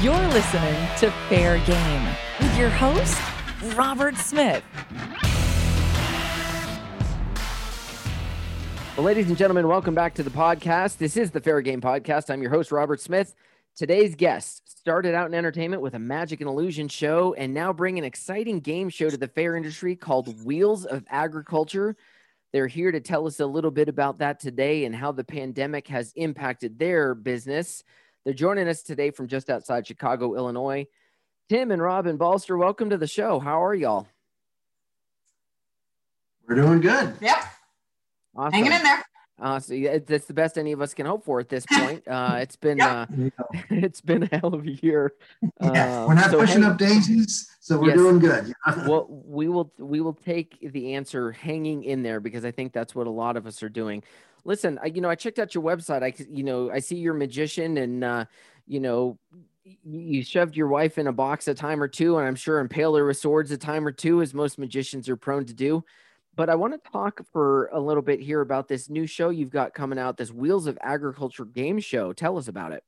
You're listening to Fair Game with your host, Robert Smith. Well, ladies and gentlemen, welcome back to the podcast. This is the Fair Game Podcast. I'm your host, Robert Smith. Today's guest started out in entertainment with a magic and illusion show and now bring an exciting game show to the fair industry called Wheels of Agriculture. They're here to tell us a little bit about that today and how the pandemic has impacted their business. They're joining us today from just outside Chicago, Illinois. Tim and Robin Balster, welcome to the show. How are y'all? We're doing good. Yep. Awesome. Hanging in there. Uh, so yeah, that's the best any of us can hope for at this point. Uh, it's been Yep. uh, There you go. it's been a hell of a year. Yeah, we're not so pushing hang- up daisies, so we're Yes. doing good. well, we will we will take the answer hanging in there because I think that's what a lot of us are doing. Listen, I, you know, I checked out your website. I, you know, I see you're a magician, and uh, you know, you shoved your wife in a box a time or two, and I'm sure impale her with swords a time or two, as most magicians are prone to do. But I want to talk for a little bit here about this new show you've got coming out, this Wheels of Agriculture game show. Tell us about it.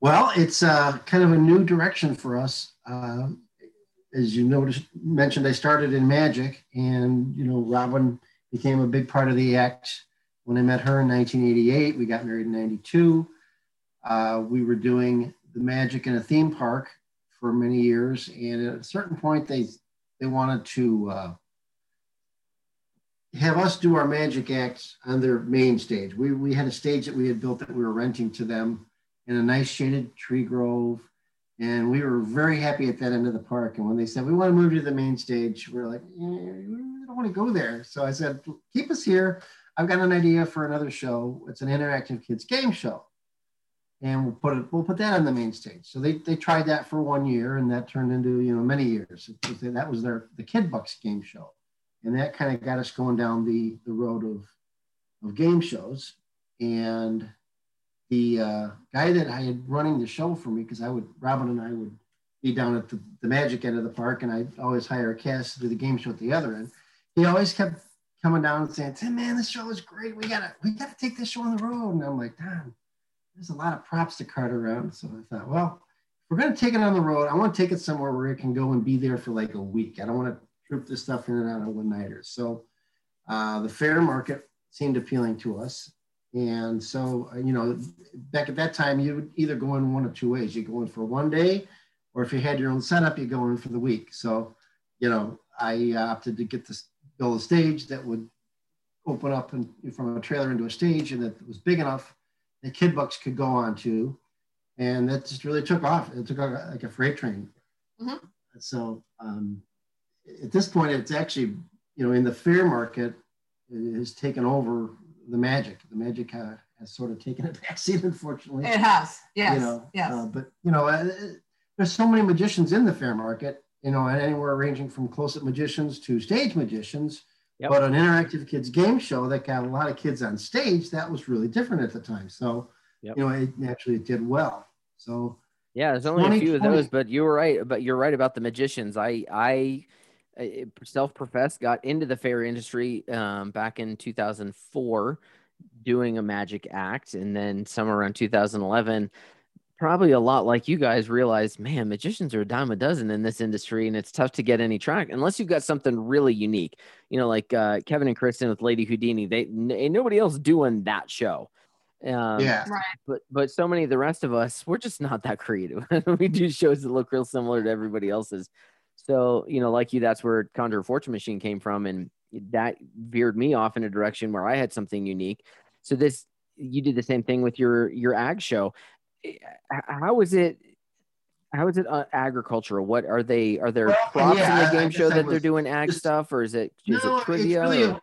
Well, it's uh, kind of a new direction for us. Uh, as you noticed, mentioned, I started in magic, and you know, Robin became a big part of the act when I met her in 1988. We got married in '92. Uh, we were doing the magic in a theme park for many years, and at a certain point, they they wanted to uh, have us do our magic acts on their main stage. We we had a stage that we had built that we were renting to them in a nice shaded tree grove. And we were very happy at that end of the park. And when they said, we want to move to the main stage, we are like, eh, we don't want to go there. So I said, keep us here. I've got an idea for another show. It's an interactive kids game show. And we'll put it, we'll put that on the main stage. So they, they tried that for one year and that turned into, you know, many years. That was their, the Kid Bucks game show. And that kind of got us going down the, the road of, of game shows. And the uh, guy that I had running the show for me, because I would, Robin and I would be down at the, the magic end of the park, and I'd always hire a cast to do the game show at the other end. He always kept coming down and saying, Tim, man, this show is great. We gotta, we gotta take this show on the road. And I'm like, Don, there's a lot of props to cart around. So I thought, well, we're gonna take it on the road. I want to take it somewhere where it can go and be there for like a week. I don't want to trip this stuff in and out of one nighters. So uh, the fair market seemed appealing to us. And so, uh, you know, back at that time, you would either go in one of two ways. You go in for one day, or if you had your own setup, you go in for the week. So, you know, I opted to get this build a stage that would open up and from a trailer into a stage, and that was big enough that Kid Bucks could go on to, and that just really took off. It took off like a freight train. Mhm. So, um, at this point, it's actually, you know, in the fair market, it has taken over the magic. The magic uh, has sort of taken a backseat, unfortunately. It has. Yes. You know, yes. uh, but you know, uh, there's so many magicians in the fair market. You know, anywhere ranging from close-up magicians to stage magicians. Yep. But an interactive kids game show that got a lot of kids on stage, that was really different at the time. So, Yep. you know, it naturally it did well. So Yeah, there's only a few of those, but you were right. But you're right about the magicians. I I, self-professed got into the fair industry um, back in 2004, doing a magic act, and then somewhere around 2011, probably a lot like you guys realize, man, magicians are a dime a dozen in this industry, and it's tough to get any track unless you've got something really unique. You know, like uh, Kevin and Kristen with Lady Houdini. They n- ain't nobody else doing that show. Um, yeah, but but so many of the rest of us we're just not that creative we do shows that look real similar to everybody else's so you know like you that's where conjure fortune machine came from and that veered me off in a direction where i had something unique so this you did the same thing with your your ag show H- how is it how is it uh, agricultural what are they are there Well, props yeah, in I- the I game show I that they're doing ag stuff or is it is No, it trivia It's really, a,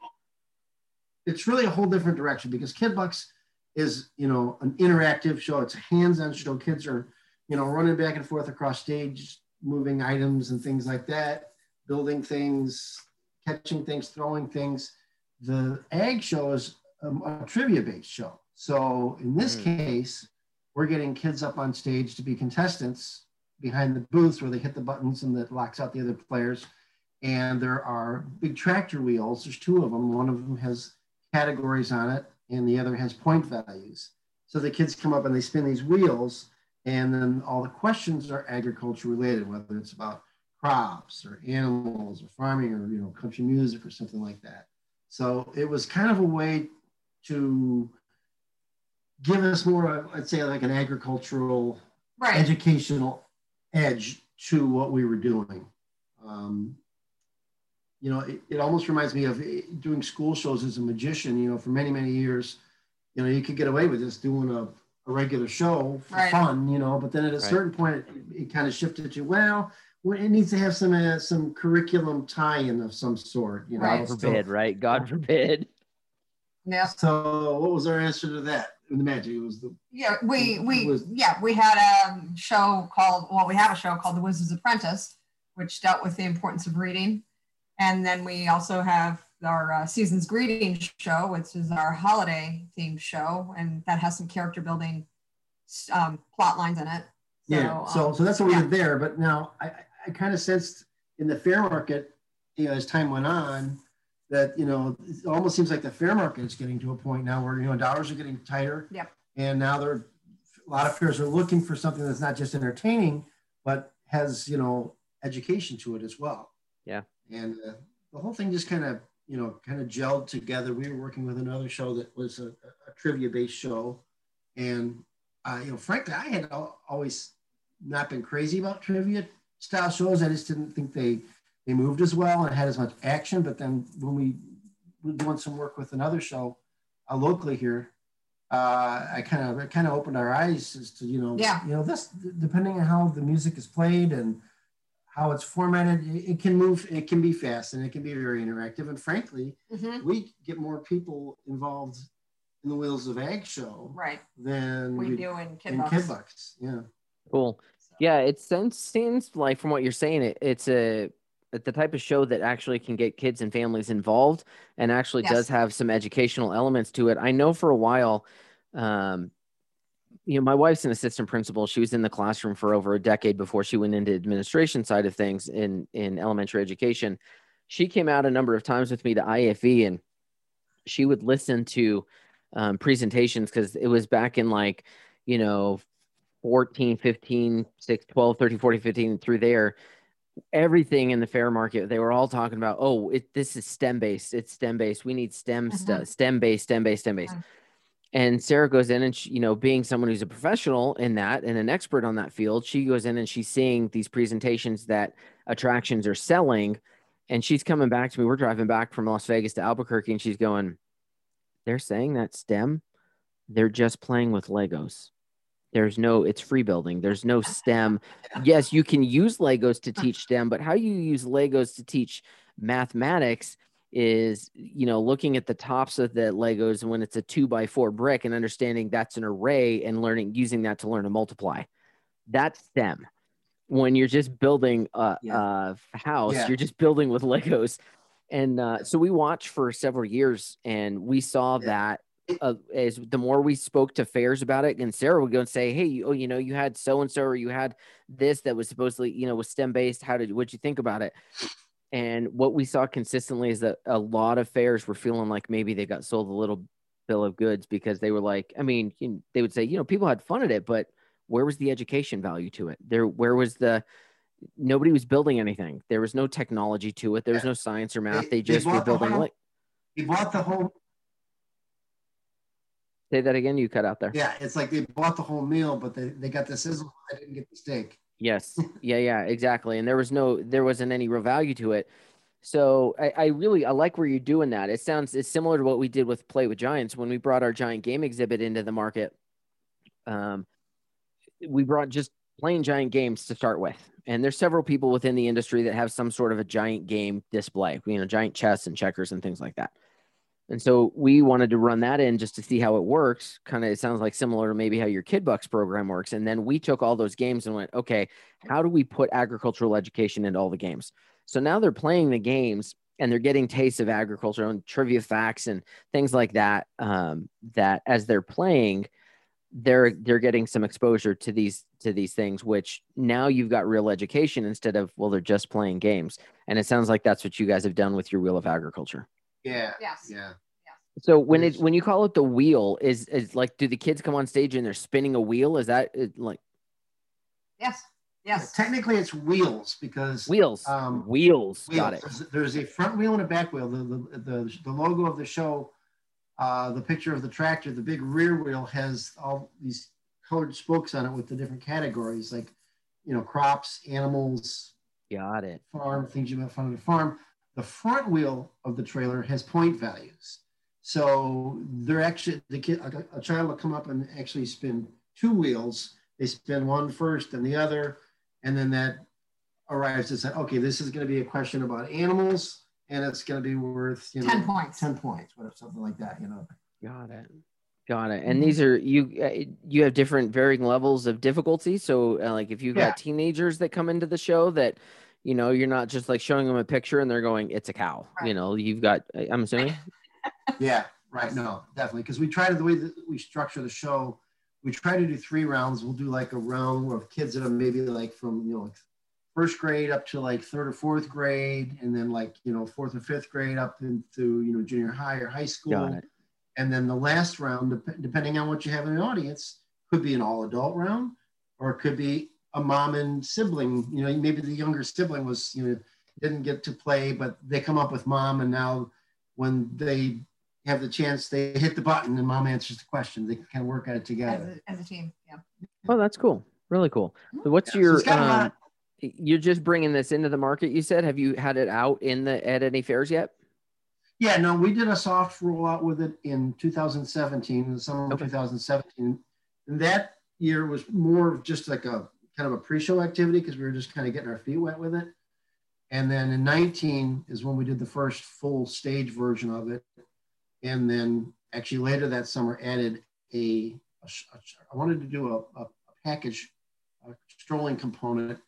it's really a whole different direction because Kid Bucks is, you know, an interactive show. It's a hands-on show. Kids are, you know, running back and forth across stage, moving items and things like that, building things, catching things, throwing things. The ag show is um, a trivia-based show. So in this Mm. case, we're getting kids up on stage to be contestants behind the booths where they hit the buttons and that locks out the other players and there are big tractor wheels. There's two of them. One of them has categories on it, and the other has point values. So the kids come up and they spin these wheels, And then all the questions are agriculture related, whether it's about crops or animals or farming or you know country music or something like that. So it was kind of a way to give us more, I'd say, like an agricultural, Right. educational edge to what we were doing. Um, you know, it, it almost reminds me of eh, doing school shows as a magician. You know, for many many years, you know, you could get away with just doing a, a regular show for Right. fun. You know, but then at a Right. certain point, it, it kind of shifted to well. well, It needs to have some uh, some curriculum tie-in of some sort, you know. Right. God So- forbid, right? God forbid. Yeah. So, what was our answer to that? In the magic, it was the Yeah, we we was- yeah we had a show called well we have a show called The Wizard's Apprentice, which dealt with the importance of reading, and then we also have our uh, season's greeting show, which is our holiday themed show, and that has some character building um, plot lines in it. Yeah, so um, so that's what we yeah. did there. But now I- I kind of sensed in the fair market, you know, as time went on, that you know, it almost seems like the fair market is getting to a point now where you know dollars are getting tighter. Yep. And now there, are a lot of fairs are looking for something that's not just entertaining, but has you know education to it as well. Yeah. And uh, the whole thing just kind of you know kind of gelled together. We were working with another show that was a, a trivia based show, and uh, you know, frankly, I had always not been crazy about trivia style shows. I just didn't think they they moved as well and had as much action. But then when we were doing some work with another show uh, locally here, uh, I kind of it kind of opened our eyes as to you know Yeah. you know this depending on how the music is played and how it's formatted, it, it can move, it can be fast, and it can be very interactive. And frankly, Mhm, we get more people involved in the Wheels of Ag show right, than we do in Kid in Bucks. Kid Bucks. Yeah. Cool. So- Yeah, it sounds seems like from what you're saying, it, it's a it's the type of show that actually can get kids and families involved and actually Yes. does have some educational elements to it. I know for a while, um, you know, my wife's an assistant principal. She was in the classroom for over a decade before she went into administration side of things in in elementary education. She came out a number of times with me to IFE and she would listen to um, presentations because it was back in like, you know, 14, 15, 6, 12, 13, 14, 15 through there. Everything in the fair market, they were all talking about, oh, it, this is STEM based. It's STEM based. We need STEM Mhm. stuff, STEM based, STEM based, STEM based. Mhm. And Sarah goes in and she, you know, being someone who's a professional in that and an expert on that field, she goes in and she's seeing these presentations that attractions are selling. And she's coming back to me. We're driving back from Las Vegas to Albuquerque, and she's going, They're saying that STEM, they're just playing with Legos. There's no, it's free building. There's no STEM. Yes, you can use Legos to teach STEM, but how you use Legos to teach mathematics is, you know, looking at the tops of the Legos and when it's a two by four brick and understanding that's an array and learning, using that to learn to multiply. That's STEM. When you're just building a, Yeah. a house, Yeah. you're just building with Legos. And uh, so we watched for several years and we saw Yeah. that uh, as the more we spoke to fairs about it, and Sarah would go and say, "Hey, oh, you know, you had so and so, or you had this that was supposedly, you know, was STEM based. How did what'd you think about it?" And what we saw consistently is that a lot of fairs were feeling like maybe they got sold a little bill of goods because they were like, I mean, you- they would say, you know, people had fun at it, but where was the education value to it? There, where was the nobody was building anything. There was no technology to it. There was no science or math. They- They, they just were bought the building. whole- Like, He bought the whole, say that again. You cut out there. yeah, it's like they bought the whole meal, but they, they got the sizzle. I didn't get the steak. Yes. Yeah, yeah, exactly. And there was no there wasn't any real value to it. So I, I really I like where you're doing that. It sounds it's similar to what we did with Play with Giants when we brought our giant game exhibit into the market. Um we brought just plain giant games to start with. And there's several people within the industry that have some sort of a giant game display, you know, giant chess and checkers and things like that. And so we wanted to run that in just to see how it works. Kind of, it sounds like similar to maybe how your Kid Bucks program works. And then we took all those games and went, okay, how do we put agricultural education into all the games? So now they're playing the games and they're getting tastes of agriculture and trivia facts and things like that. Um, that as they're playing, they're they're getting some exposure to these to these things, which now you've got real education instead of well, they're just playing games. And it sounds like that's what you guys have done with your Wheel of Agriculture. Yeah. Yes. Yeah. So when it when you call it the wheel, is is like do the kids come on stage and they're spinning a wheel? Is that like Yes. Yes. Technically, it's wheels because Wheels. Um, wheels. wheels. Got it. There's, there's a front wheel and a back wheel. The, the, the, the logo of the show, uh, the picture of the tractor, the big rear wheel has all these colored spokes on it with the different categories like, you know, crops, animals, Got it. farm, things you might find on a farm. The front wheel of the trailer has point values. So they're actually, the kid, a, a child will come up and actually spin two wheels. They spin one first and the other. And then that arrives to say, okay, this is going to be a question about animals and it's going to be worth, you know, 10 points. 10 points, whatever, something like that, you know. Got it. Got it. And these are you. Uh, you have different varying levels of difficulty. So, uh, like, if you've Yeah. got teenagers that come into the show, that you know, you're not just like showing them a picture and they're going, "It's a cow." You know, you've got. I'm assuming. Yeah, right. No, definitely. Because we try to, the way that we structure the show, we try to do three rounds. We'll do like a round of kids that are maybe like from, you know, like first grade up to like third or fourth grade, and then like, you know, fourth or fifth grade up into, you know, junior high or high school. Got it. And then the last round, depending on what you have in the audience, could be an all adult round or it could be a mom and sibling. You know, maybe the younger sibling was, you know, didn't get to play, but they come up with mom. And now when they have the chance, they hit the button and mom answers the question. They can kind of work at it As together. a, as a team. Yeah. Oh, that's cool. Really cool. So what's Yeah, your? it's got a lot- um, you're just bringing this into the market. You said. Have you had it out in the at any fairs yet? Yeah, no, we did a soft rollout with it in 2017, in the summer of Okay. 2017. And that year was more of just like a kind of a pre-show activity because we were just kind of getting our feet wet with it. And then in 19 is when we did the first full stage version of it. And then actually later that summer added a, a a I wanted to do a, a, a package, a strolling component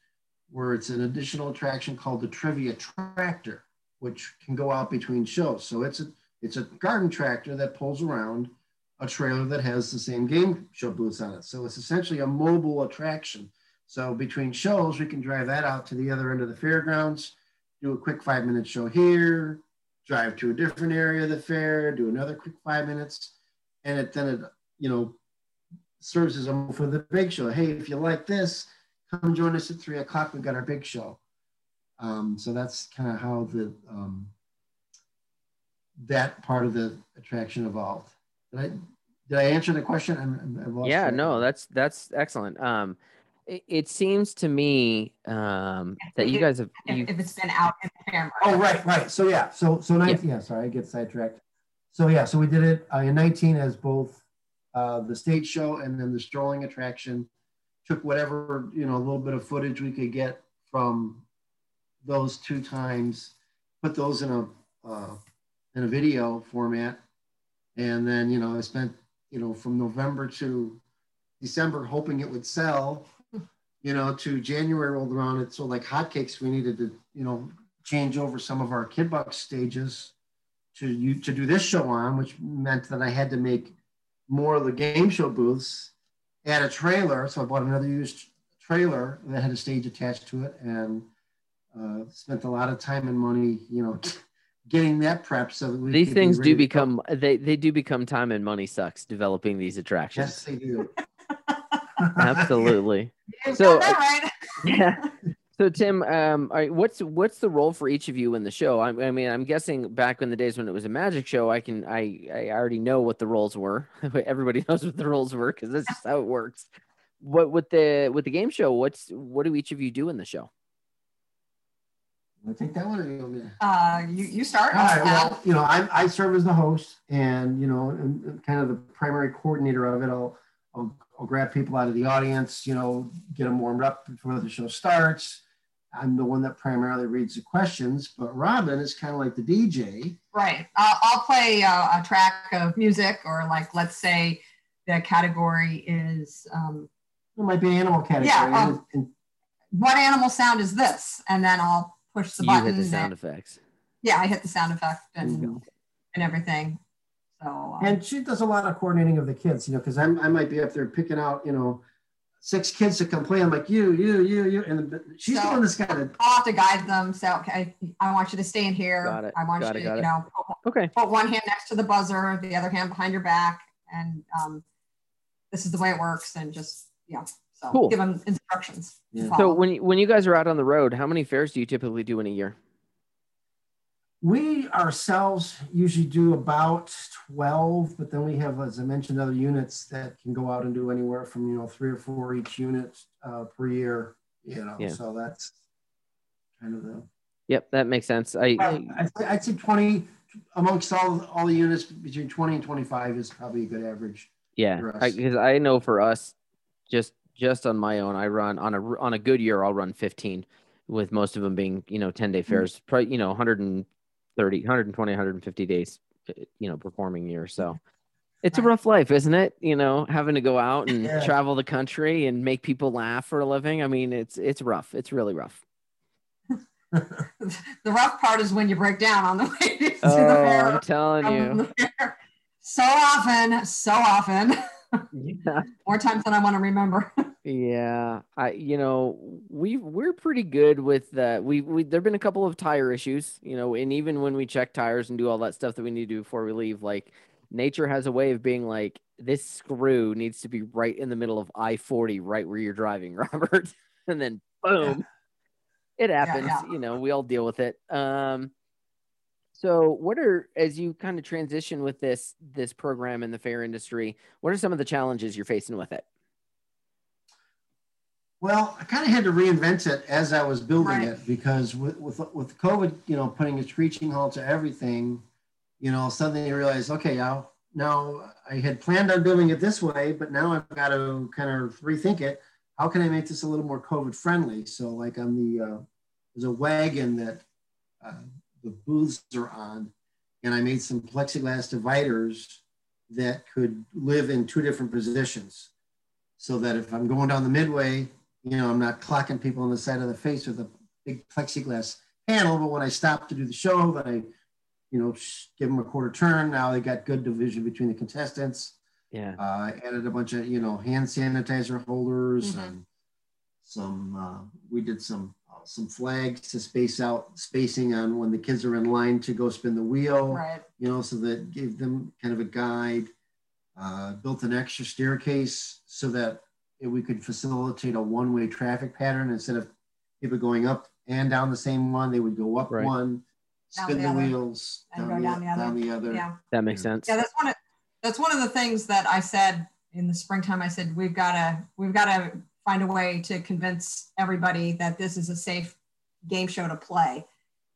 where it's an additional attraction called the Trivia Tractor which can go out between shows. So it's a it's a garden tractor that pulls around a trailer that has the same game show booths on it. So it's essentially a mobile attraction. So between shows, we can drive that out to the other end of the fairgrounds, do a quick five minute show here, drive to a different area of the fair, do another quick five minutes, and it then it you know serves as a for the big show. Hey, if you like this, come join us at three o'clock. We've got our big show. Um, so that's kind of how the um, that part of the attraction evolved. Did I did I answer the question? I'm, lost yeah no that's that's excellent um it, it seems to me um that you guys have If, you, if it's been out in the fair Oh right, right. So yeah, so so 19. Yeah, sorry, I get sidetracked. So yeah, so we did it uh, in 19 as both uh, the stage show and then the strolling attraction. Took whatever you know a little bit of footage we could get from those two times, put those in a uh, in a video format, and then you know I spent you know from November to December hoping it would sell, you know, to January rolled around. It so like hotcakes. We needed to you know change over some of our Kid Bucks stages to you to do this show on, which meant that I had to make more of the game show booths, add a trailer. So I bought another used trailer that had a stage attached to it, and uh, spent a lot of time and money, you know, getting that prep so that we these could be things do become they they do become time and money sucks developing these attractions Yes, they do. absolutely So, right. yeah so tim um all right, what's what's the role for each of you in the show I, I mean i'm guessing back in the days when it was a magic show i can i i already know what the roles were everybody knows what the roles were because that's just how it works what with the with the game show what's what do each of you do in the show I take that one. Or you want me to? Uh, you, you start. All right. Uh, Well, you know, I, I serve as the host and, you know, and, and kind of the primary coordinator of it. I'll, I'll, I'll grab people out of the audience, you know, get them warmed up before the show starts. I'm the one that primarily reads the questions, but Robin is kind of like the DJ. Right. I'll, I'll play uh, a track of music, or like, let's say the category is um, It might be animal category. Yeah, and- and what animal sound is this? And then I'll push the you button. hit the and- sound effects yeah, I hit the sound effect and, and everything. So, um, And she does a lot of coordinating of the kids, you know, because I'm I might be up there picking out, you know, six kids to come play. I'm like, you, you, you, you. And the- she's the So- one that's got to I'll have to guide them. So, okay, I want you to stay in here. Got it, I want got you it, to, you it. know, put, okay put one hand next to the buzzer, the other hand behind your back. And um, this is the way it works. And just, yeah. So Cool. give them instructions. Yeah. So when you, when you guys are out on the road, how many fairs do you typically do in a year? We ourselves usually do about 12, but then we have, as I mentioned, other units that can go out and do anywhere from, you know, three or four each unit uh, per year, you know, Yeah. so that's kind of the, Yep, that makes sense. I, Well, I'd say- I'd say 20 amongst all, all the units between 20 and 25 is probably a good average. yeah, because I, know for us, just just on my own, I run on a on a good year, I'll run 15, with most of them being you know 10 day Mm-hmm. fairs, probably you know 130, 120, 150 days, uh, you know, performing year. So it's a rough life, isn't it? You know, having to go out and Yeah. travel the country and make people laugh for a living. I mean, it's it's rough. It's really rough. the rough part is when you break down on the way to Oh, the I'm telling you. So often, so often, Yeah. more times than I want to remember. Yeah, I you know we we're pretty good with uh we we there've been a couple of tire issues, you know, and even when we check tires and do all that stuff that we need to do before we leave, like nature has a way of being like this screw needs to be right in the middle of I-40 right where you're driving, Robert. and then boom. It happens, yeah. you know, we all deal with it. Um so what are as you kind of transition with this this program in the fair industry, what are some of the challenges you're facing with it? Well, I kind of had to reinvent it as I was building Right. it because with, with with COVID, you know, putting a screeching halt to everything, you know, suddenly you realize, okay, now now I had planned on building it this way, but now I've got to kind of rethink it. How can I make this a little more COVID friendly? So, like on the uh, there's a wagon that uh, the booths are on, and I made some plexiglass dividers that could live in two different positions so that if I'm going down the midway, you know, I'm not clocking people on the side of the face with a big plexiglass panel. But when I stop to do the show, then I, you know, give them a quarter turn. Now they got good division between the contestants. Yeah. Uh, I added a bunch of, you know, hand sanitizer holders Mhm. and some, uh, we did some, some flags to space out spacing on when the kids are in line to go spin the wheel right. you know, so that gave them kind of a guide. Uh, built an extra staircase so that we could facilitate a one-way traffic pattern instead of people going up and down the same one. They would go up Right. one, Down spin the the, wheels, and down, go the, down the other. down the other. Yeah. That makes Yeah. sense. Yeah, that's one of that's one of the things that I said in the springtime. I said we've got to we've got to find a way to convince everybody that this is a safe game show to play.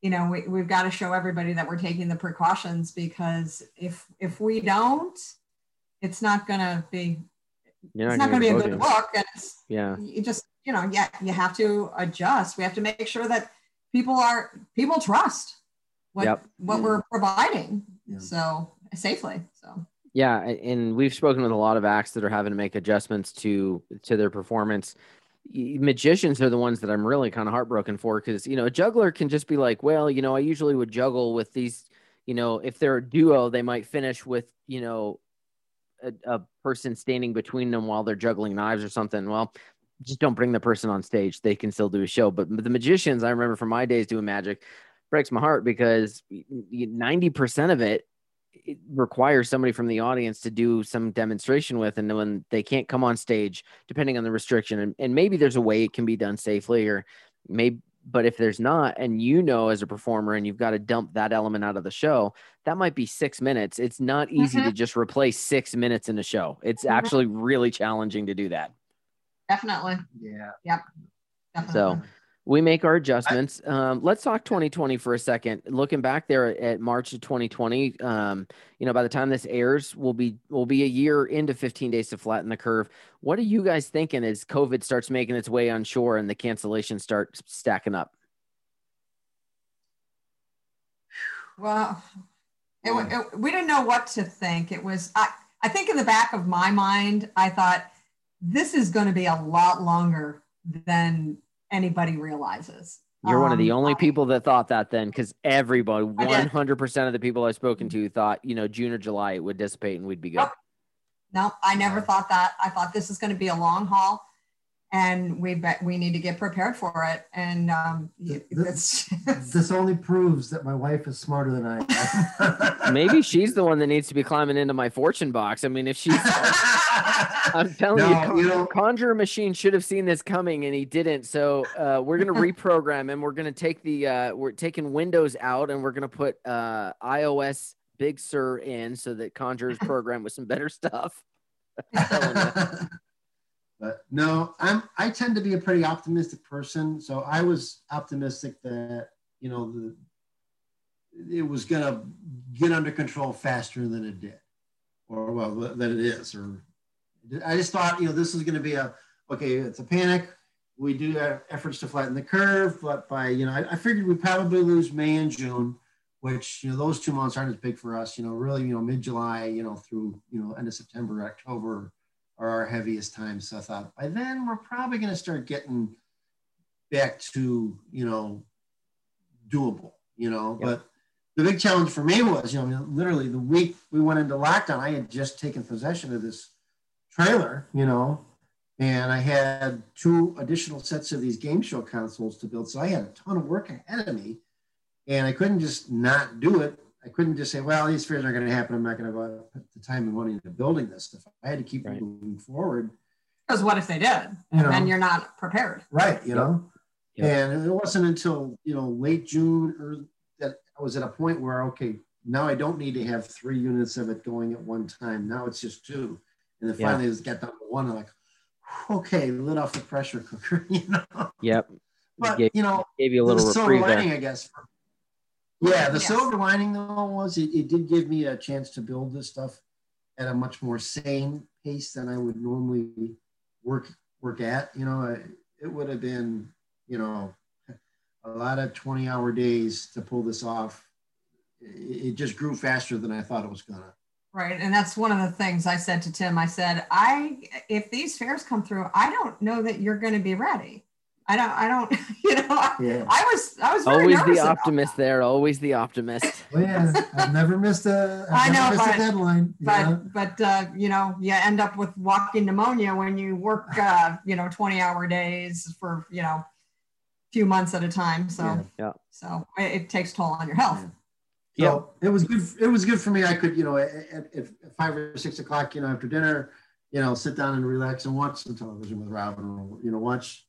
You know, we, we've got to show everybody that we're taking the precautions because if if we don't, it's not going to be You're it's not gonna going to be a good podiums. look, and it's Yeah. you just you know yeah you have to adjust. We have to make sure that people are people trust what Yep. what Yeah. we're providing Yeah. so safely. So. Yeah, and we've spoken with a lot of acts that are having to make adjustments to to their performance. Magicians are the ones that I'm really kind of heartbroken for because you know a juggler can just be like, well, you know, I usually would juggle with these, you know, if they're a duo, they might finish with you know a, a person standing between them while they're juggling knives or something. Well, just don't bring the person on stage; they can still do a show. But the magicians, I remember from my days doing magic, breaks my heart because ninety percent of it it requires somebody from the audience to do some demonstration with and when they can't come on stage depending on the restriction and, and maybe there's a way it can be done safely or maybe but if there's not and you know as a performer and you've got to dump that element out of the show that might be six minutes it's not easy Mhm. to just replace six minutes in a show it's Mhm. actually really challenging to do that Definitely. Yeah. Definitely. So we make our adjustments. Um, let's talk 2020 for a second. Looking back there at March of 2020, um, you know, by the time this airs, we'll be we'll be a year into 15 days to flatten the curve. What are you guys thinking as COVID starts making its way on shore and the cancellations start stacking up? well, it, it, we didn't know what to think. It was, I, I think in the back of my mind, I thought this is going to be a lot longer than anybody realizes. You're one of the Um, only I- people that thought that then, because everybody, 100% of the people I've spoken to thought, you know, June or July it would dissipate and we'd be good. Nope. No, I never thought that. I thought this is going to be a long haul. And we bet we need to get prepared for it. And um, this, this only proves that my wife is smarter than I am. Maybe she's the one that needs to be climbing into my fortune box. I mean, if she's, I'm telling no, you, Con- you know, Conjurer Machine should have seen this coming and he didn't. So uh, we're gonna reprogram him. We're gonna take the uh, we're taking Windows out and we're gonna put uh, iOS Big Sur in so that Conjurer's program with some better stuff. But no, I'm I tend to be a pretty optimistic person. So I was optimistic that, you know, the it was gonna get under control faster than it did. Or well than it is. Or I just thought, you know, this is gonna be a okay, it's a panic. We do have efforts to flatten the curve, but by you know, I, I figured we probably lose May and June which you know those two months aren't as big for us you know really you know mid-july you know through you know end of september october are our heaviest times. So I thought by then we're probably going to start getting back to, you know, doable, you know, yep. but the big challenge for me was, you know, literally the week we went into lockdown, I had just taken possession of this trailer, you know, and I had two additional sets of these game show consoles to build. So I had a ton of work ahead of me and I couldn't just not do it I couldn't just say, well, these fears aren't going to happen. I'm not going to put the time and money into building this stuff. I had to keep right. moving forward. Because what if they did? You know, and you're not prepared. Right. You know, yep. and it wasn't until, you know, late June or that I was at a point where, okay, now I don't need to have three units of it going at one time. Now it's just two. And then finally yeah. it got down to one. I'm like, okay, lit off the pressure cooker, you know? Yep. But, gave, you know, gave you a little reprieve lining, I guess, for, yeah, the yes. silver lining though was it, it did give me a chance to build this stuff at a much more sane pace than I would normally work work at. You know, it would have been, you know, a lot of 20 hour days to pull this off. It just grew faster than I thought it was gonna. Right. And that's one of the things I said to Tim. I said, I if these fairs come through, I don't know that you're going to be ready. I don't, I don't, you know, yeah. I was, I was always the optimist there. Always the optimist. Well, yeah, I've never missed a, I've I know, missed but, a deadline. But, know? but, uh, you know, you end up with walking pneumonia when you work, uh, you know, 20 hour days for, you know, few months at a time. So, yeah. yeah. So it, it, takes toll on your health. Yeah. So it was good. It was good for me. I could, you know, at, at five or six o'clock, you know, after dinner, you know, sit down and relax and watch some television with Robin, or you know, watch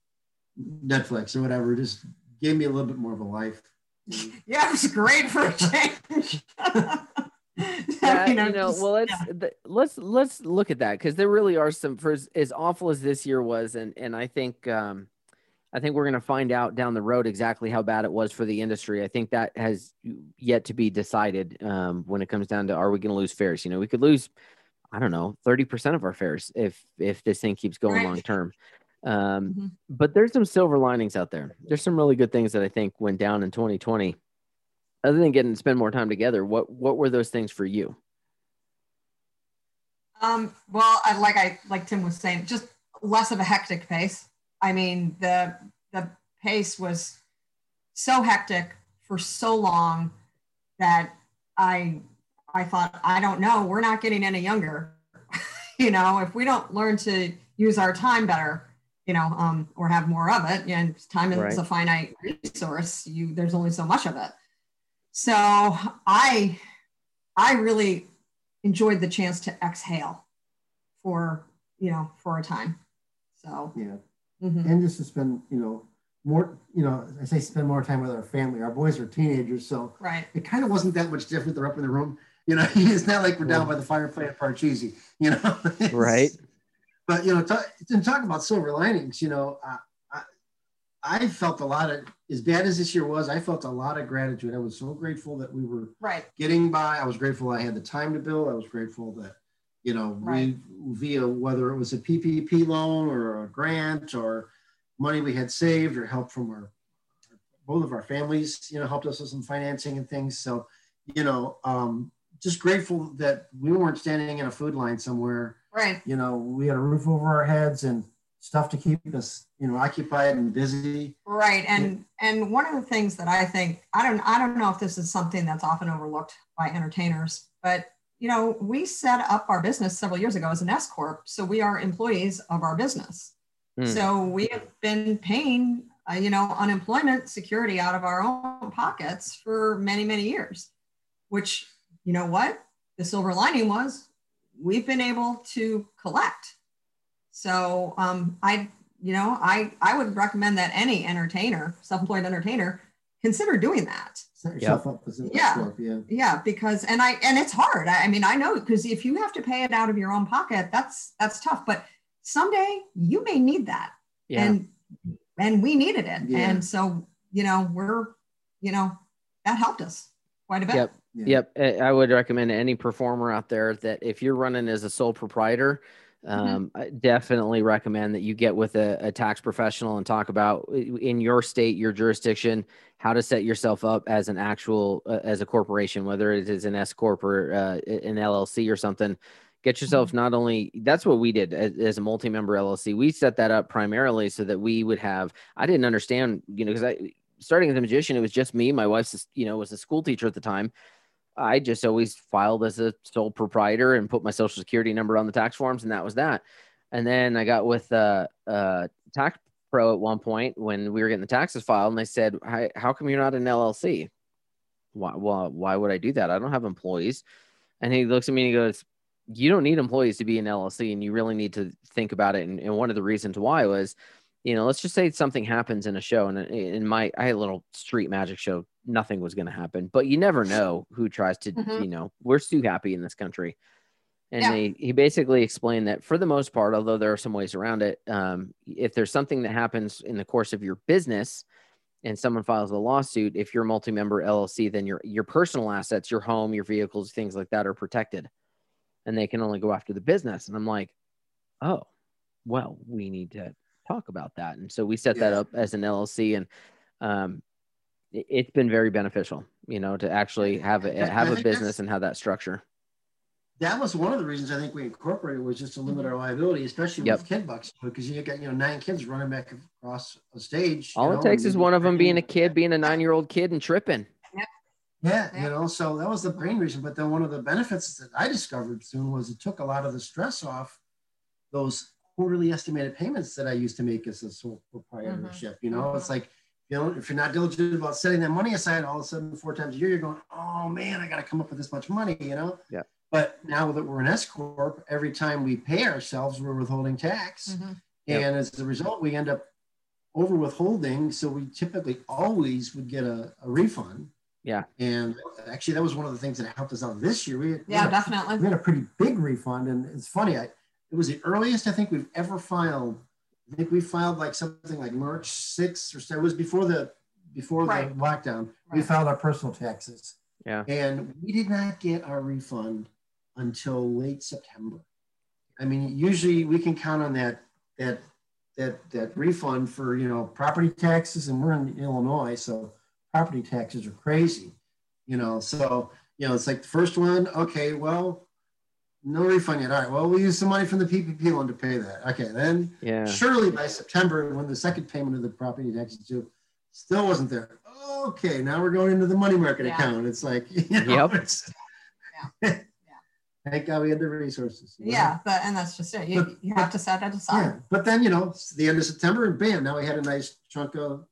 Netflix or whatever just gave me a little bit more of a life. Yeah, it was great for a change. yeah, you know, you know just, well, let's yeah. the, let's let's look at that because there really are some for as, as, awful as this year was, and and I think um, I think we're going to find out down the road exactly how bad it was for the industry. I think that has yet to be decided um, when it comes down to are we going to lose fairs? You know, we could lose, I don't know, thirty percent of our fairs if if this thing keeps going right. long term. Um, mm-hmm. But there's some silver linings out there. There's some really good things that I think went down in 2020. Other than getting to spend more time together, what what were those things for you? Um, well, I, like I like Tim was saying, just less of a hectic pace. I mean, the the pace was so hectic for so long that I I thought I don't know, we're not getting any younger. you know, if we don't learn to use our time better, you know, um, or have more of it. And time right. is a finite resource. You there's only so much of it. So I I really enjoyed the chance to exhale for you know for a time. So yeah, mm-hmm. and just to spend you know more you know I say spend more time with our family. Our boys are teenagers, so right. It kind of wasn't that much different. They're up in the room. You know, it's not like we're down by the fire plant Parcheesi. You know, right but you know, talk, and talk about silver linings. You know, uh, I, I felt a lot of as bad as this year was. I felt a lot of gratitude. I was so grateful that we were right getting by. I was grateful I had the time to build. I was grateful that you know right. we via whether it was a PPP loan or a grant or money we had saved or help from our both of our families. You know, helped us with some financing and things. So you know, um, just grateful that we weren't standing in a food line somewhere Right. You know, we had a roof over our heads and stuff to keep us, you know, occupied and busy. Right. And yeah. and one of the things that I think I don't I don't know if this is something that's often overlooked by entertainers, but you know, we set up our business several years ago as an S corp, so we are employees of our business. Mm. So we have been paying, uh, you know, unemployment security out of our own pockets for many, many years, which, you know what? The silver lining was we've been able to collect. So um, I, you know, I, I would recommend that any entertainer, self-employed entertainer, consider doing that. Set yourself up as a Yeah. yeah. Yeah, because and I and it's hard. I, I mean, I know because if you have to pay it out of your own pocket, that's that's tough. But someday you may need that, Yeah. and and we needed it, Yeah. and so you know we're you know that helped us quite a bit. Yep. Yeah. Yep. I I would recommend any performer out there that if you're running as a sole proprietor, Mm-hmm. um, I definitely recommend that you get with a, a tax professional and talk about in your state, your jurisdiction, how to set yourself up as an actual, uh, as a corporation, whether it is an S corp or uh, an LLC or something. Get yourself Mm-hmm. not only that's what we did as, as a multi-member LLC. We set that up primarily so that we would have. I didn't understand, you know, because I starting as a magician, it was just me. My wife's, you know, was a school teacher at the time. I just always filed as a sole proprietor and put my social security number on the tax forms, and that was that. And then I got with uh, uh, Tax Pro at one point when we were getting the taxes filed, and they said, "How, come you're not an LLC? Why, why, why would I do that? I don't have employees." And he looks at me and he goes, "You don't need employees to be an LLC, and you really need to think about it." And, and one of the reasons why was, you know, let's just say something happens in a show, and in my I had a little street magic show nothing was going to happen. But you never know who tries to, Mhm. you know, we're too happy in this country. And Yeah. he, he basically explained that for the most part, although there are some ways around it, um, if there's something that happens in the course of your business and someone files a lawsuit, if you're a multi-member LLC, then your your personal assets, your home, your vehicles, things like that are protected. And they can only go after the business. And I'm like, oh, well, we need to talk about that. And so we set that up as an LLC and um, it- it's been very beneficial, you know, to actually have a I- I have a business and have that structure. That was one of the reasons I think we incorporated was just to limit our liability, especially Yep. with kid bucks, because you got you know nine kids running back across a stage. you All know, it takes is one of them being a kid, being a nine year old kid and tripping. Yeah, Yeah. you know, so that was the main reason. But then one of the benefits that I discovered soon was it took a lot of the stress off those quarterly estimated payments that I used to make as a sole proprietorship. You know, it's like, you know, if you're not diligent about setting that money aside, all of a sudden four times a year, you're going, oh man, I got to come up with this much money, you know? Yeah. But now that we're an S corp, every time we pay ourselves, we're withholding tax, Mhm. Yep. and as a result, we end up over withholding. So we typically always would get a, a refund. Yeah. And actually, that was one of the things that helped us out this year. We we Yeah, a- definitely. we had a pretty big refund, and it's funny. I it was the earliest I think we've ever filed. I think we filed like something like March 6th or so. It was before the before Right. the lockdown. We filed our personal taxes. Yeah. And we did not get our refund until late September. I mean, usually we can count on that that that that refund for you know property taxes, and we're in Illinois, so property taxes are crazy. You know, so you know it's like the first one. Okay, well, no refund yet. All right, well, we'll use some money from the PPP loan to pay that. Okay, then Yeah. surely by September, when the second payment of the property taxes due, still wasn't there. Okay, now we're going into the money market Yeah. account. It's like, you know, Yep. it's, thank God we had the resources. you know? Yeah, but, and that's just it. You, But- you have to set it aside. Yeah, but then you know, it's the end of September, and bam, now we had a nice chunk of,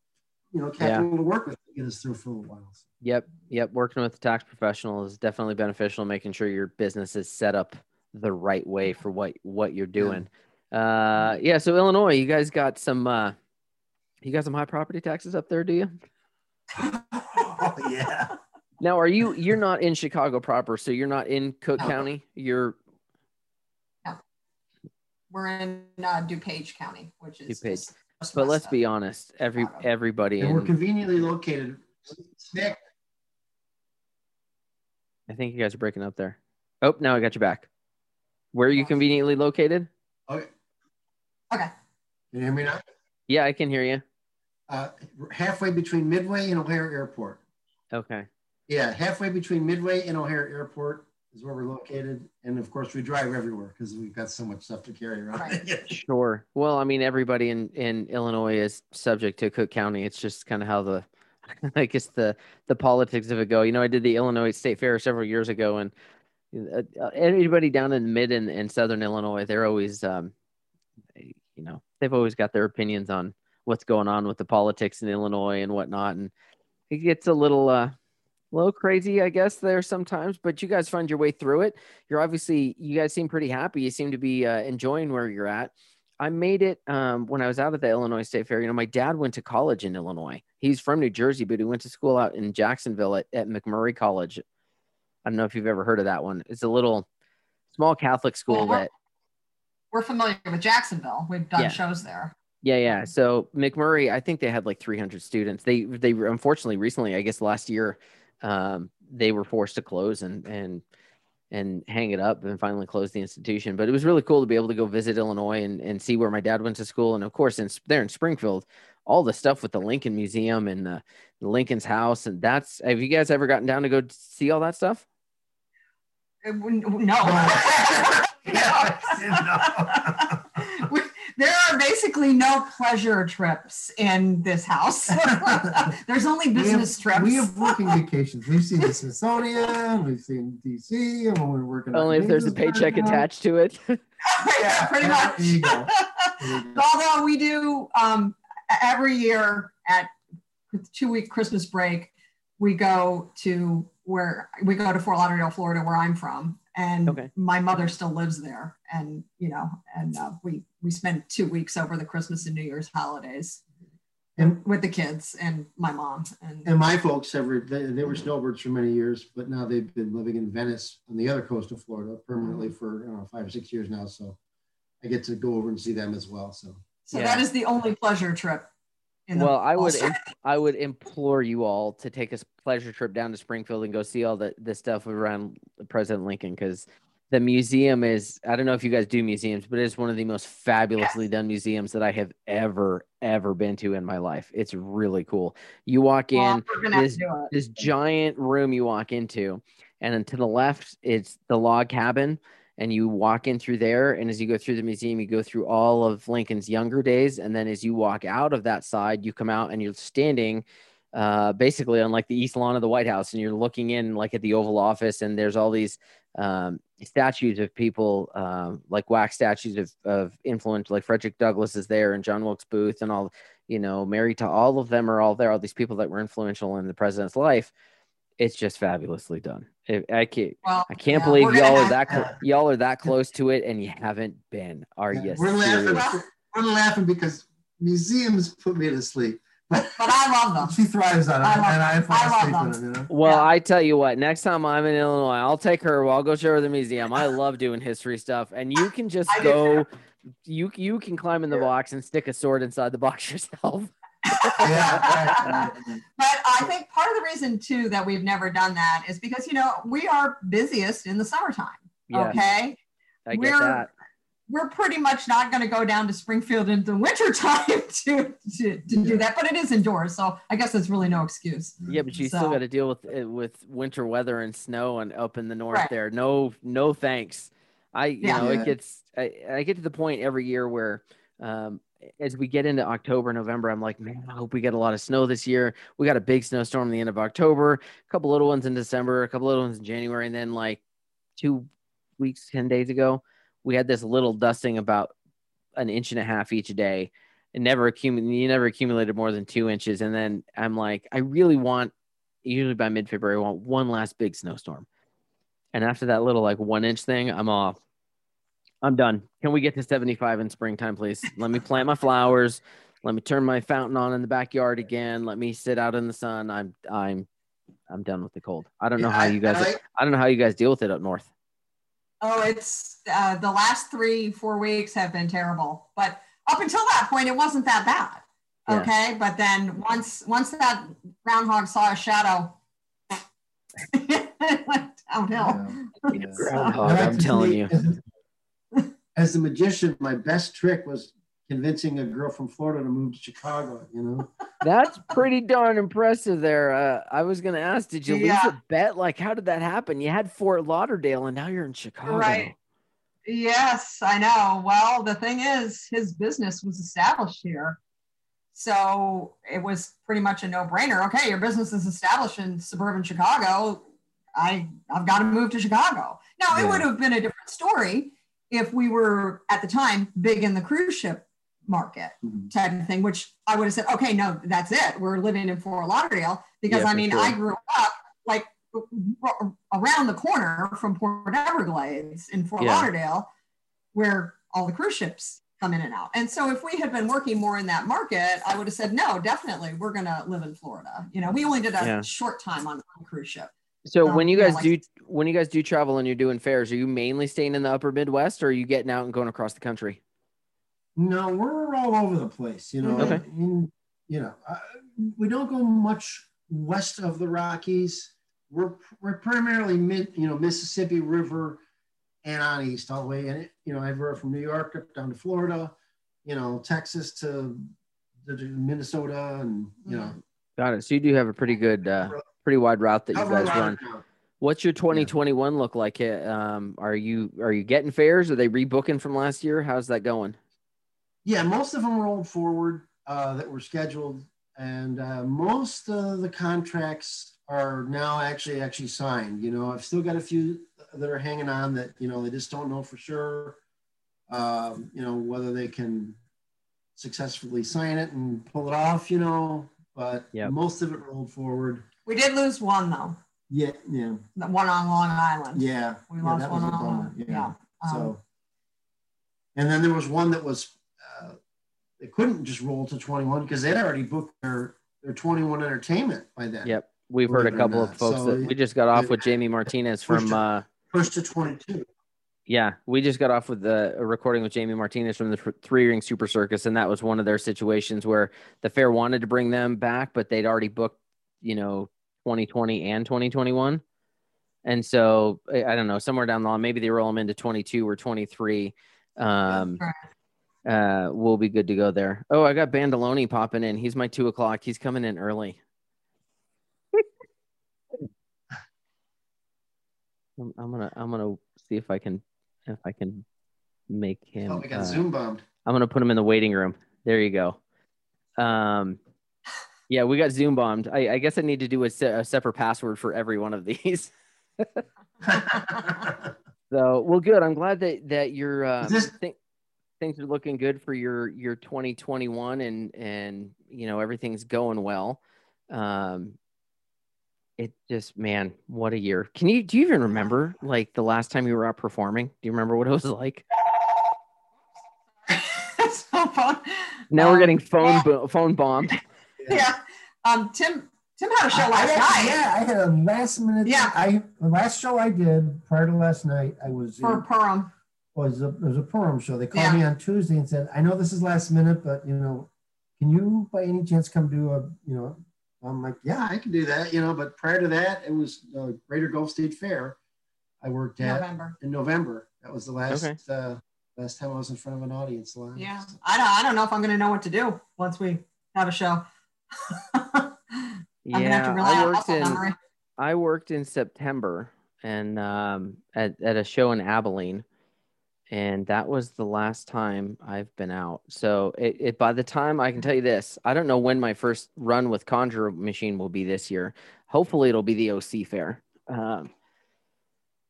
you know, capital to work with to get us through for a while. Yep. Yep. Working with a tax professional is definitely beneficial. Making sure your business is set up the right way for what what you're doing. Uh, yeah. So Illinois, you guys got some. Uh, you got some high property taxes up there, do you? oh yeah. Now, are you you're not in Chicago proper, so you're not in Cook No. County. You're We're in uh, DuPage County, which is DuPage. just- just but let's of- be honest, every Chicago. everybody And we're conveniently located. Nick, I think you guys are breaking up there. Oh, now I got you back. Where are you conveniently located? okay. Okay. Can you hear me now? Yeah, I can hear you. Uh, halfway between Midway and O'Hare Airport. Okay. Yeah, halfway between Midway and O'Hare Airport is where we're located. And of course, we drive everywhere because we've got so much stuff to carry around. Right. Sure. Well, I mean, everybody in in Illinois is subject to Cook County. It's just kind of how the, I guess the the politics of it go. You know, I did the Illinois State Fair several years ago, and uh, uh, anybody down in mid and, and southern Illinois, they're always, um, you know, they've always got their opinions on what's going on with the politics in Illinois and whatnot, and it gets a little uh, a little crazy, I guess, there sometimes. But you guys find your way through it. You're obviously you guys seem pretty happy. You seem to be uh, enjoying where you're at. I made it um, when I was out at the Illinois State Fair. You know, my dad went to college in Illinois. He's from New Jersey, but he went to school out in Jacksonville at, at MacMurray College. I don't know if you've ever heard of that one. It's a little small Catholic school that We're familiar with Jacksonville. We've done Yeah. shows there. Yeah, yeah. So MacMurray, I think they had like 300 students. They they unfortunately recently, I guess last year, um, they were forced to close and and and hang it up and finally close the institution. But it was really cool to be able to go visit Illinois and, and see where my dad went to school. And of course, in there in Springfield, all the stuff with the Lincoln Museum and the, the Lincoln's house. And that's have you guys ever gotten down to go see all that stuff? Uh, w- No. We- there are basically no pleasure trips in this house. There's only We have- business trips. We have working vacations. We've seen the Smithsonian, we've seen DC, and when we're working. Only if there's a paycheck Park now. attached to it. yeah, pretty There much. you go. There you go. Although we do um, every year at two week Christmas break, we go to where we go to Fort Lauderdale, Florida, where I'm from, and Okay. my mother still lives there, and you know, and uh, we we spend two weeks over the Christmas and New Year's holidays And with the kids and my mom, and And my folks ever they, they were snowbirds for many years, but now they've been living in Venice on the other coast of Florida permanently for I don't know, five or six years now. So I get to go over and see them as well. So so Yeah. that is the only pleasure trip. Well, I would also- im- I would implore you all to take a pleasure trip down to Springfield and go see all the the stuff around President Lincoln because the museum is I don't know if you guys do museums, but it's one of the most fabulously done museums that I have ever ever been to in my life. It's really cool. You walk Well, in, we're gonna have this- to do it. this giant room you walk into, and then to the left it's the log cabin, and you walk in through there. And as you go through the museum, you go through all of Lincoln's younger days, and then as you walk out of that side, you come out and you're standing. Uh, basically on like the east lawn of the White House, and you're looking in like at the Oval Office, and there's all these um, statues of people, um, like wax statues of, of influence, like Frederick Douglass is there, and John Wilkes Booth, and all you know, Mary to all of them are all there. All these people that were influential in the president's life. It's just fabulously done. I, I can't, Well, I can't yeah, believe y'all are have- that clo- y'all are that close to it, and you haven't been. Are you we're laughing. serious? We're laughing because museums put me to sleep. But But I love them. she thrives on it, I love- and I fall I love asleep on them. it. You know? Well, Yeah. I tell you what, next time I'm in Illinois, I'll take her. I'll go show her the museum. I love doing history stuff, and you can just go. You you can climb in the box and stick a sword inside the box yourself. Yeah. But I think part of the reason too that we've never done that is because you know we are busiest in the summertime. Yeah, Okay, I get we're- that. we're pretty much not going to go down to Springfield in the wintertime to, to to do that, but it is indoors, so I guess that's really no excuse. Yeah, but you still got to deal with it with winter weather and snow and up in the north Right. there. No, no thanks. I you Yeah. know it gets I, I get to the point every year where um as we get into October, November, I'm like, man, I hope we get a lot of snow this year. We got a big snowstorm the end of October, a couple little ones in December, a couple little ones in January, and then like two weeks, ten days ago, we had this little dusting about an inch and a half each day. It never accumulated. You never accumulated more than two inches, and then I'm like, I really want. Usually by mid February, I want one last big snowstorm, and after that little like one inch thing, I'm off. I'm done. Can we get to 75 in springtime, please? Let me plant my flowers. Let me turn my fountain on in the backyard again. Let me sit out in the sun. I'm I'm I'm done with the cold. I don't know Yeah, how you guys and I don't know how you guys deal with it up north. Oh, it's uh, the last three four weeks have been terrible, but up until that point, it wasn't that bad. Yeah. Okay, but then once once that groundhog saw a shadow, it went downhill. Yeah. Groundhog, I like I'm telling you. As, as a magician, my best trick was convincing a girl from Florida to move to Chicago. You know, That's pretty darn impressive there. Uh, I was going to ask, did you lose Yeah. a bet? Like, how did that happen? You had Fort Lauderdale and now you're in Chicago. Right. Yes, I know. Well, the thing is, his business was established here. So it was pretty much a no brainer. Okay, your business is established in suburban Chicago. I, I've got to move to Chicago. Now, it would have been a different story if we were at the time big in the cruise ship market Mhm. type of thing, which I would have said, okay, no, that's it. We're living in Fort Lauderdale because Yeah, I mean, sure. I grew up like r- around the corner from Port Everglades in Fort Yeah. Lauderdale, where all the cruise ships come in and out. And so if we had been working more in that market, I would have said, no, definitely, we're going to live in Florida. You know, we only did a Yeah. short time on on a cruise ship. So Um, when you guys do when you guys do travel and you're doing fairs, are you mainly staying in the upper Midwest or are you getting out and going across the country? No, we're all over the place. You know. Okay. in, you know, uh, we don't go much west of the Rockies. We're we're primarily mid, you know, Mississippi River and on east all the way. And you know, everywhere from New York up down to Florida, you know, Texas to, to Minnesota, and you know, Got it. So you do have a pretty good uh pretty wide route that you guys run. What's your 2021 look like? Uh, Um, are you are you getting fairs? Are they rebooking from last year? How's that going? Yeah, most of them rolled forward uh, that were scheduled, and uh, most of the contracts are now actually actually signed. You know, I've still got a few that are hanging on that you know they just don't know for sure. Um, you know whether they can successfully sign it and pull it off. You know, but Yep. most of it rolled forward. We did lose one though, Yeah, yeah, the one on Long Island. yeah. We yeah, lost that one was a on yeah. yeah. Um, So, and then there was one that was, uh, they couldn't just roll to 21 because they'd already booked their, their 21 entertainment by then. Yep. We've heard a Believe it or couple of folks So that we just got off it- with Jamie Martinez pushed from it. uh Pushed to 22. Yeah, we just got off with the a recording with Jamie Martinez from the Three Ring Super Circus, and that was one of their situations where the fair wanted to bring them back, but they'd already booked, you know, 2020 and 2021. And so I I don't know, somewhere down the line, maybe they roll them into 22 or 23. Um, uh, we'll be good to go there. Oh, I got Bandaloni popping in. He's my two o'clock. He's coming in early. I'm, I'm gonna I'm gonna see if I can if I can make him. Oh, we got uh, Zoom bombed. I'm gonna put him in the waiting room. There you go. Um, yeah, we got Zoom bombed. I, I guess I need to do a, se- a separate password for every one of these. So, well, good. I'm glad that that your Is this- thi- things are looking good for your your 2021, and and you know everything's going well. Um, it just, man, what a year! Can you do you even remember like the last time you were out performing? Do you remember what it was like? so fun. Now we're Um, getting phone yeah. bo- phone bombed. Yeah. Um, Tim, Tim had a show I- I last night Yeah, I had a last minute. Yeah. I the last show I did prior to last night, I was for in, Purim. was a it was a Purim show. They called Yeah. me on Tuesday and said, "I know this is last minute, but you know, can you by any chance come do a you know?" I'm like, yeah, I can do that, you know. But prior to that, it was uh, Greater Gulf State Fair. I worked at November. in November. That was the last Okay. uh, last time I was in front of an audience live. Yeah. I don't, I don't know if I'm going to know what to do once we have a show. I'm going to have to Yeah, rely I worked muscle in memory. I worked in September and um, at at a show in Abilene, and that was the last time I've been out. So it, it by the time I can tell you this, I don't know when my first run with Conjure Machine will be this year. Hopefully, it'll be the OC fair. Um,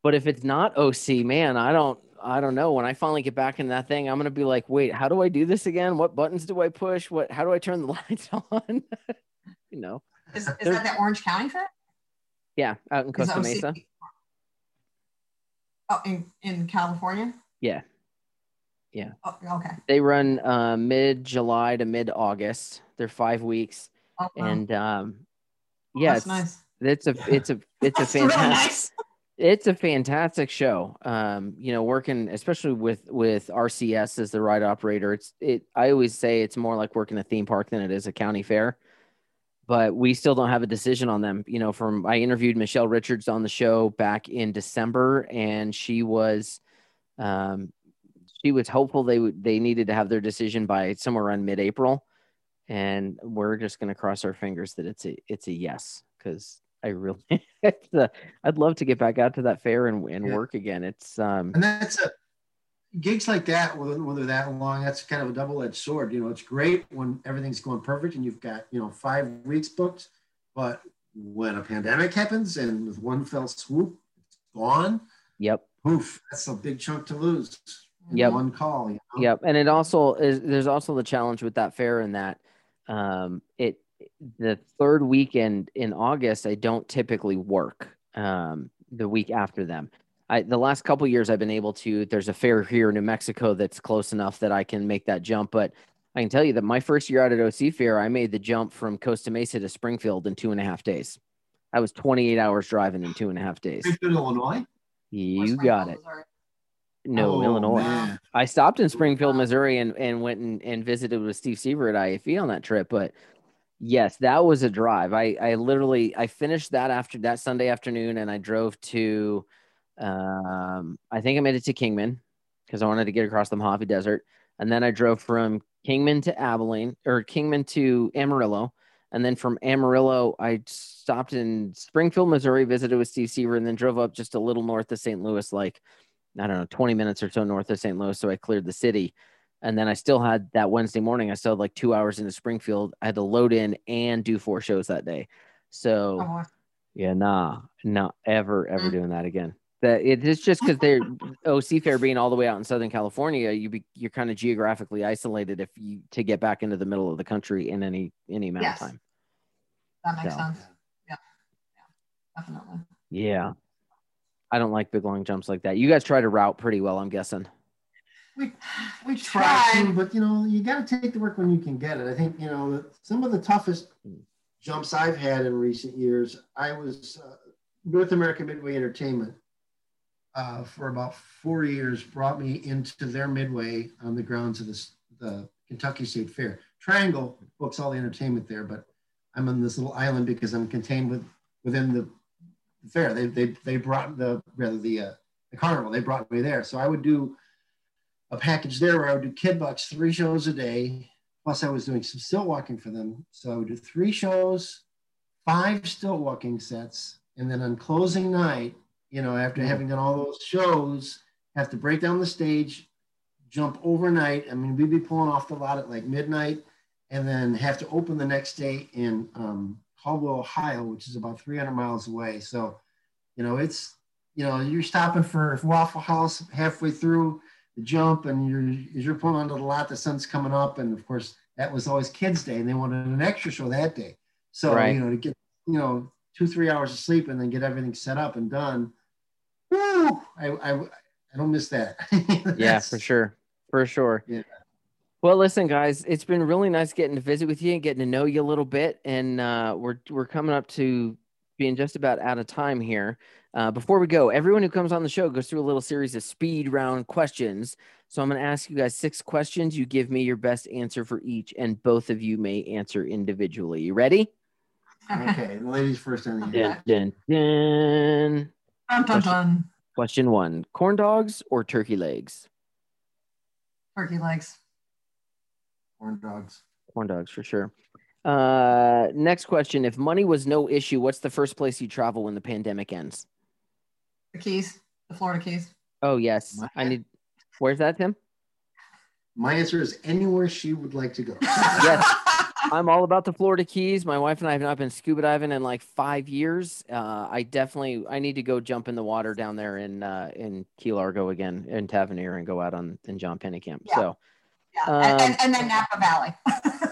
but if it's not OC, man, I don't I don't know. When I finally get back in that thing, I'm gonna be like, wait, how do I do this again? What buttons do I push? What how do I turn the lights on? you know, Is, is that the Orange County Fair? yeah, out in Costa Mesa. Oh, in, in California? Yeah. Yeah. Oh, okay. They run uh, mid July to mid August. They're five weeks, Oh, wow. and um, Oh, yeah, that's it's, nice. it's a it's a it's a fantastic it's a fantastic show. Um, you know, working especially with with RCS as the ride operator. It's it. I always say it's more like working a theme park than it is a county fair. But we still don't have a decision on them. You know, from I interviewed Michelle Richards on the show back in December, and she was, um, she was hopeful they would they needed to have their decision by somewhere around mid April, and we're just going to cross our fingers that it's a it's a yes because I really I'd love to get back out to that fair and, and Yeah. work again. It's um And that's a gigs like that when they're that long. That's kind of a double-edged sword. You know, it's great when everything's going perfect and you've got you know five weeks booked, but when a pandemic happens and with one fell swoop, it's gone. yep Oof, that's a big chunk to lose. Yep. One call. You know? Yep, and it also is. There's also the challenge with that fair in that um, it the third weekend in August. I don't typically work um, the week after them. I, the last couple years I've been able to. There's a fair here in New Mexico that's close enough that I can make that jump. But I can tell you that my first year out at OC Fair, I made the jump from Costa Mesa to Springfield in two and a half days. I was 28 hours driving in two and a half days. Illinois. You got it. Missouri. No, Oh, Illinois. man. I stopped in Springfield, Missouri, and, and went and, and visited with Steve Seaver at IFE on that trip. But yes, that was a drive. I, I literally I finished that after that Sunday afternoon, and I drove to, um, I think I made it to Kingman because I wanted to get across the Mojave Desert, and then I drove from Kingman to Abilene or Kingman to Amarillo, and then from Amarillo I stopped in Springfield, Missouri, visited with Steve Seaver, and then drove up just a little north of St. Louis, like I don't know, 20 minutes or so north of St. Louis. So I cleared the city. And then I still had that Wednesday morning, I still had like two hours into Springfield. I had to load in and do four shows that day. So Oh, yeah, nah, not ever, ever Mm. doing that again. That it is just because they're OC Fair being all the way out in Southern California, you be you're kind of geographically isolated if you to get back into the middle of the country in any any amount Yes. of time. That makes So. sense. Yeah. Yeah. Definitely. Yeah. I don't like big long jumps like that. You guys try to route pretty well, I'm guessing. We we try to, tried. but you know, you got to take the work when you can get it. I think you know some of the toughest jumps I've had in recent years. I was uh, North American Midway Entertainment uh, for about four years. Brought me into their midway on the grounds of this, the Kentucky State Fair. Triangle books all the entertainment there, but I'm on this little island because I'm contained with within the fair. They they they brought the rather the uh, the carnival. They brought me there, so I would do a package there where I would do kid bucks three shows a day. Plus, I was doing some stilt walking for them. So I would do three shows, five stilt walking sets, and then on closing night, you know, after having done all those shows, have to break down the stage, jump overnight. I mean, we'd be pulling off the lot at like midnight, and then have to open the next day in um, Caldwell, Ohio, which is about 300 miles away. So, you know, it's you know, you're stopping for Waffle House halfway through the jump and you're as you're pulling onto the lot, the sun's coming up, and of course that was always kids' day, and they wanted an extra show that day. So Right. you know to get you know two three hours of sleep and then get everything set up and done. Woo! I I, I don't miss that. Yeah, for sure. For sure. Yeah. Well, listen, guys, it's been really nice getting to visit with you and getting to know you a little bit. And uh, we're we're coming up to being just about out of time here. Uh, before we go, everyone who comes on the show goes through a little series of speed round questions. So I'm going to ask you guys six questions. You give me your best answer for each, and both of you may answer individually. You ready? Okay, the ladies first the Dun, dun, dun. Dun, dun, dun. Question one: Corn dogs or turkey legs? Turkey legs. corn dogs. Corn dogs for sure. Uh, next question: If money was no issue, what's the first place you travel when the pandemic ends? The Keys. The Florida Keys. Oh yes, My- I need. Where's that, Tim? My answer is anywhere she would like to go. Yes. I'm all about the Florida Keys. My wife and I have not been scuba diving in like five years. Uh, I definitely I need to go jump in the water down there in uh, in Key Largo again in Tavernier and go out on in John Pennekamp. Yeah. So yeah. and, Um, and, and then Napa Valley.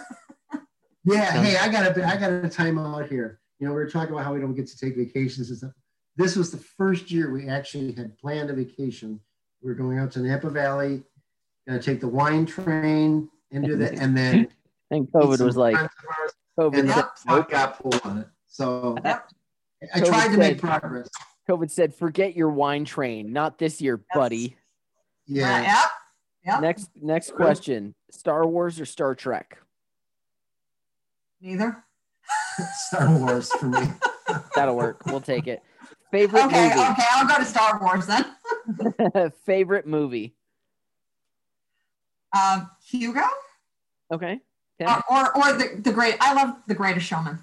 Yeah, So- hey, I got a I got a time out here. You know, we were talking about how we don't get to take vacations and stuff. This was the first year we actually had planned a vacation. We were going out to Napa Valley, gonna take the wine train into the and then and eat COVID was like friends of ours, COVID. and said, the got pulled on it. So Yep. I COVID tried to make progress. COVID said, "Forget your wine train, not this year, buddy." Yeah. Yep. Yep. Next next question: Star Wars or Star Trek? Neither. Star Wars for me. That'll work. We'll take it. Favorite Okay. movie. Okay. I'll go to Star Wars then. Favorite movie. Um, Hugo Okay. Tim? or, or or the the great. I love the Greatest Showman.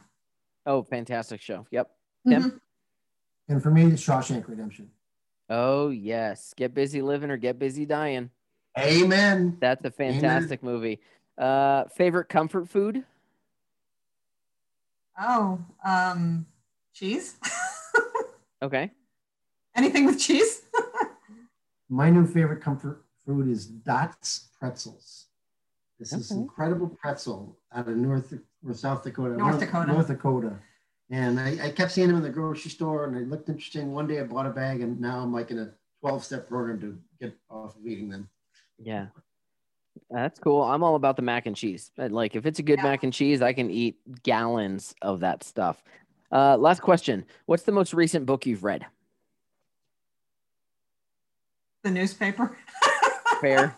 Oh, fantastic show. Yep. Tim? Mhm. And for me, it's Shawshank Redemption. Oh yes. Get busy living or get busy dying. Amen. That's a fantastic movie. Uh, favorite comfort food? Oh, um, cheese. Okay. Anything with cheese? My new favorite comfort food is Dot's Pretzels. This is incredible pretzel out of North or South Dakota. North Dakota. North Dakota. And I, I kept seeing them in the grocery store and they looked interesting. One day I bought a bag and now I'm like in a 12 step program to get off of eating them. Yeah. That's cool. I'm all about the mac and cheese. Like if it's a good Yeah. mac and cheese, I can eat gallons of that stuff. Uh, last question. What's the most recent book you've read? The newspaper. Fair.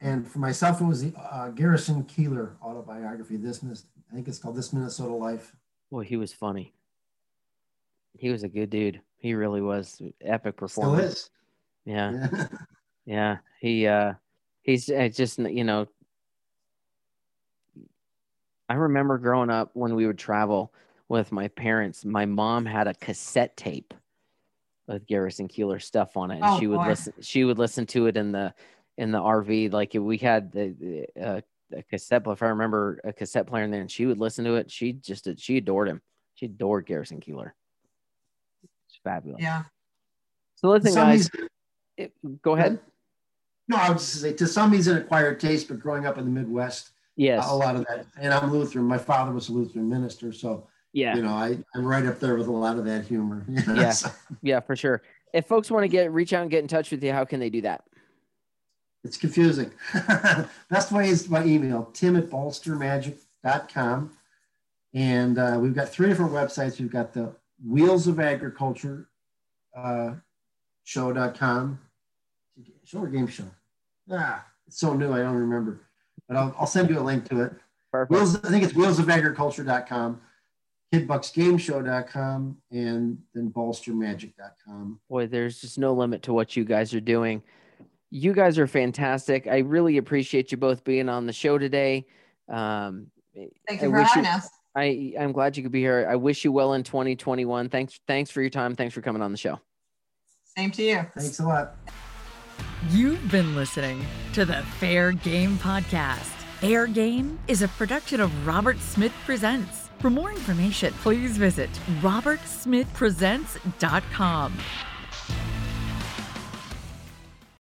And for myself, it was the uh, Garrison Keillor autobiography. This, I think it's called This Minnesota Life. Well, he was funny. He was a good dude. He really was. Epic performer. Still performance. is. Yeah. Yeah. Yeah. He uh he's uh, just you know I remember growing up when we would travel with my parents, my mom had a cassette tape with Garrison Keillor stuff on it. And Oh, she would boy. listen she would listen to it in the in the RV. Like we had the, uh, a cassette. If I remember a cassette player in there and she would listen to it, she just she adored him. She adored Garrison Keillor. It's fabulous. Yeah. So listen, guys, it- go ahead. No, I was just say to some he's an acquired taste, but growing up in the Midwest, Yes. a lot of that. And I'm Lutheran. My father was a Lutheran minister, so Yeah. you know I, I'm right up there with a lot of that humor. you know, Yeah. so Yeah, for sure. If folks want to get reach out and get in touch with you, how can they do that? It's confusing. Best way is by email, tim at bolstermagic.com. And uh, we've got three different websites. We've got the Wheels of Agriculture uh, show.com. Show or game show? Ah, it's so new, I don't remember. But I'll, I'll send you a link to it. Perfect. Wheels, I think it's wheelsofagriculture.com, kidbucksgameshow.com, and then bolstermagic.com. Boy, there's just no limit to what you guys are doing. You guys are fantastic. I really appreciate you both being on the show today. Um, Thank I you for having you- us. I I'm glad you could be here. I wish you well in 2021. Thanks thanks for your time. Thanks for coming on the show. Same to you. Thanks a lot. You've been listening to the Fair Game Podcast. Fair Game is a production of Robert Smith Presents. For more information, please visit robertsmithpresents.com.